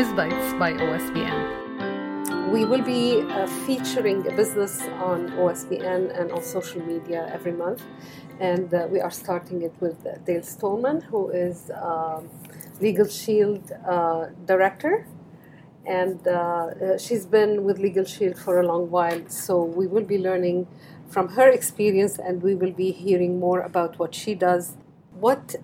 BizBytes by OSBN. We will be uh, featuring a business on OSBN and on social media every month. And uh, we are starting it with Dale Stolman, who is uh, Legal Shield uh, Director. And uh, uh, she's been with Legal Shield for a long while, so we will be learning from her experience and we will be hearing more about what she does. What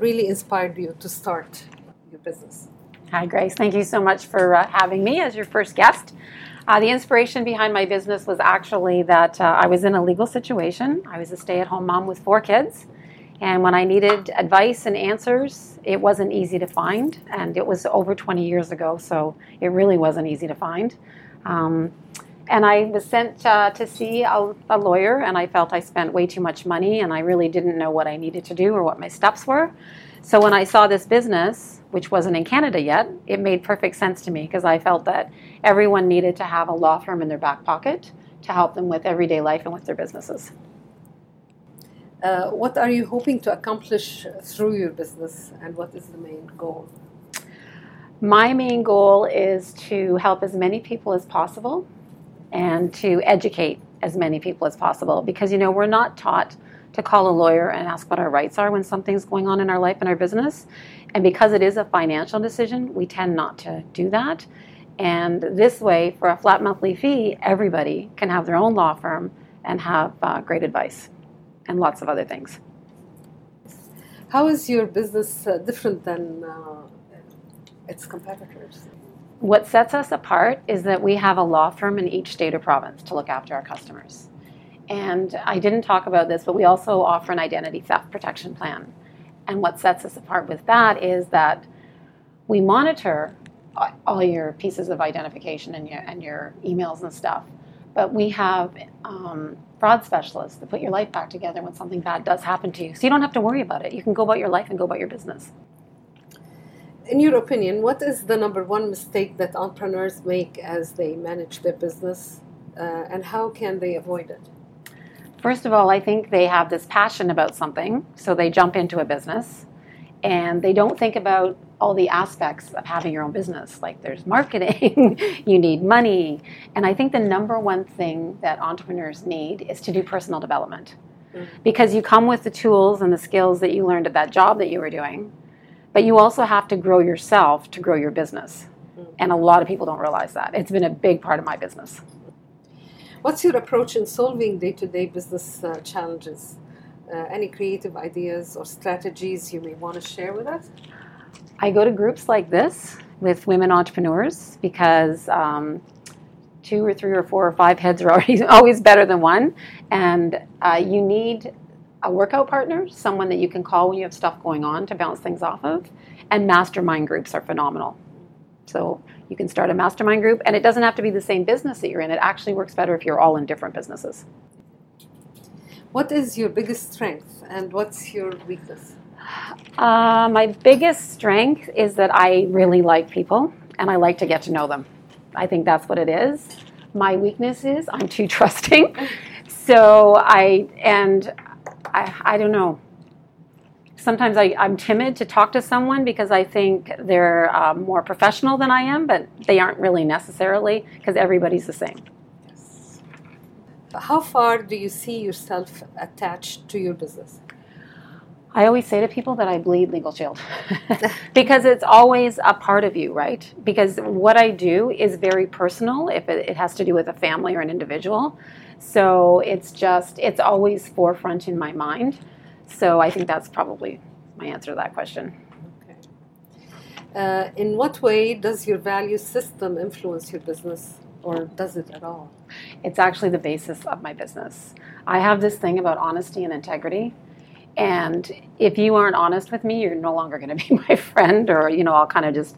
really inspired you to start your business? Hi, Grace. Thank you so much for uh, having me as your first guest. Uh, the inspiration behind my business was actually that uh, I was in a legal situation. I was a stay at home mom with four kids. And when I needed advice and answers, it wasn't easy to find. And it was over 20 years ago, so it really wasn't easy to find. Um, and I was sent uh, to see a, a, lawyer, and I felt I spent way too much money, and I really didn't know what I needed to do or what my steps were. So when I saw this business, which wasn't in Canada yet, it made perfect sense to me because I felt that everyone needed to have a law firm in their back pocket to help them with everyday life and with their businesses. Uh, what are you hoping to accomplish through your business, and what is the main goal? My main goal is to help as many people as possible and to educate as many people as possible because you know we're not taught to call a lawyer and ask what our rights are when something's going on in our life and our business. And because it is a financial decision, we tend not to do that. And this way, for a flat monthly fee, everybody can have their own law firm and have uh, great advice and lots of other things. How is your business uh, different than uh, its competitors? What sets us apart is that we have a law firm in each state or province to look after our customers. And I didn't talk about this, but we also offer an identity theft protection plan. And what sets us apart with that is that we monitor all your pieces of identification and your, and your emails and stuff. But we have um, fraud specialists that put your life back together when something bad does happen to you. So you don't have to worry about it. You can go about your life and go about your business. In your opinion, what is the number one mistake that entrepreneurs make as they manage their business, uh, and how can they avoid it? First of all, I think they have this passion about something, so they jump into a business and they don't think about all the aspects of having your own business. Like there's marketing, you need money. And I think the number one thing that entrepreneurs need is to do personal development. Mm. Because you come with the tools and the skills that you learned at that job that you were doing, but you also have to grow yourself to grow your business. Mm. And a lot of people don't realize that. It's been a big part of my business. What's your approach in solving day to day business uh, challenges? Uh, any creative ideas or strategies you may want to share with us? I go to groups like this with women entrepreneurs because um, two or three or four or five heads are already always better than one, and uh, you need a workout partner, someone that you can call when you have stuff going on to bounce things off of. And mastermind groups are phenomenal. So you can start a mastermind group, and it doesn't have to be the same business that you're in. It actually works better if you're all in different businesses. What is your biggest strength, and what's your weakness? Uh, my biggest strength is that I really like people, and I like to get to know them. I think that's what it is. My weakness is I'm too trusting. So I and I, I don't know sometimes I, am timid to talk to someone because I think they're uh, more professional than I am, but they aren't really necessarily because everybody's the same. Yes. How far do you see yourself attached to your business? I always say to people that I bleed Legal Shield because it's always a part of you, right? Because what I do is very personal if it, it has to do with a family or an individual. So it's just, it's always forefront in my mind. So I think that's probably my answer to that question. Okay. Uh, in what way does your value system influence your business, or does it at all? It's actually the basis of my business. I have this thing about honesty and integrity. And if you aren't honest with me, you're no longer going to be my friend, or you know, I'll kind of just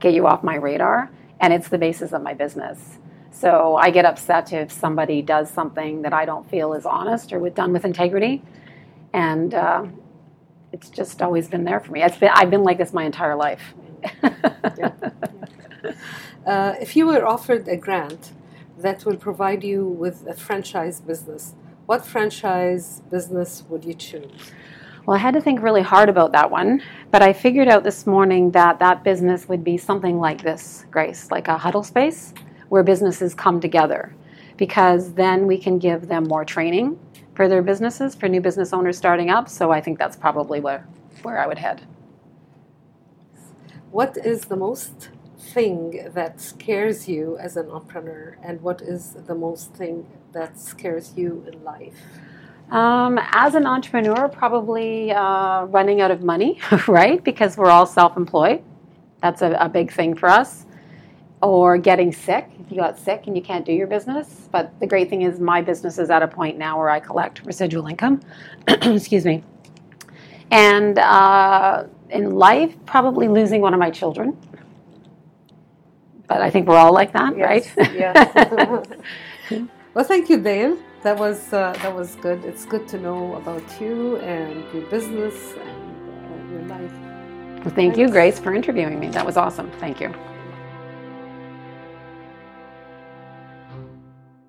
get you off my radar. And it's the basis of my business. So I get upset if somebody does something that I don't feel is honest or with, done with integrity and uh, it's just always been there for me. It's been, I've been like this my entire life. yeah. uh, if you were offered a grant that will provide you with a franchise business, what franchise business would you choose? Well, I had to think really hard about that one, but I figured out this morning that that business would be something like this, Grace, like a huddle space where businesses come together because then we can give them more training for their businesses, for new business owners starting up. So I think that's probably where, where I would head. What is the most thing that scares you as an entrepreneur, and what is the most thing that scares you in life? Um, as an entrepreneur, probably uh, running out of money, right? Because we're all self employed. That's a, a, big thing for us. Or getting sick. If you got sick and you can't do your business. But the great thing is, my business is at a point now where I collect residual income. Excuse me. And uh, in life, probably losing one of my children. But I think we're all like that, yes, right? yes. well, thank you, Dale. That was uh, that was good. It's good to know about you and your business and uh, your life. Well, thank Thanks. you, Grace, for interviewing me. That was awesome. Thank you.